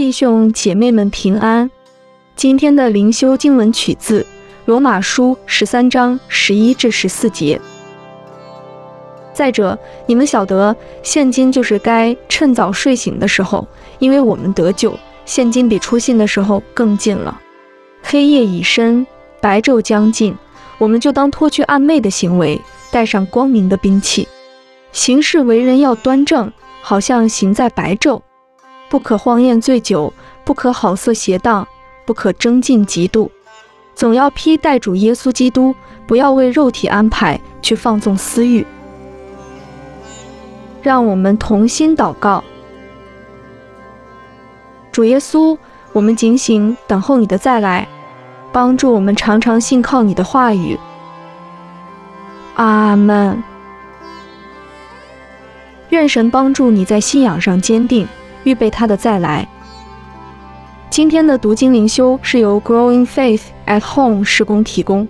弟兄姐妹们平安。今天的灵修经文取自罗马书十三章十一至十四节。再者，你们晓得，现今就是该趁早睡醒的时候，因为我们得救，现今比出信的时候更近了。黑夜已深，白昼将近，我们就当脱去暗昧的行为，带上光明的兵器，行事为人要端正，好像行在白昼。不可荒宴醉酒，不可好色邪荡，不可争竞嫉妒，总要披戴主耶稣基督，不要为肉体安排去放纵私欲。让我们同心祷告，主耶稣，我们警醒等候你的再来，帮助我们常常信靠你的话语。阿门。愿神帮助你在信仰上坚定，预备他的再来。今天的读经灵修是由 Growing Faith at Home 施工提供。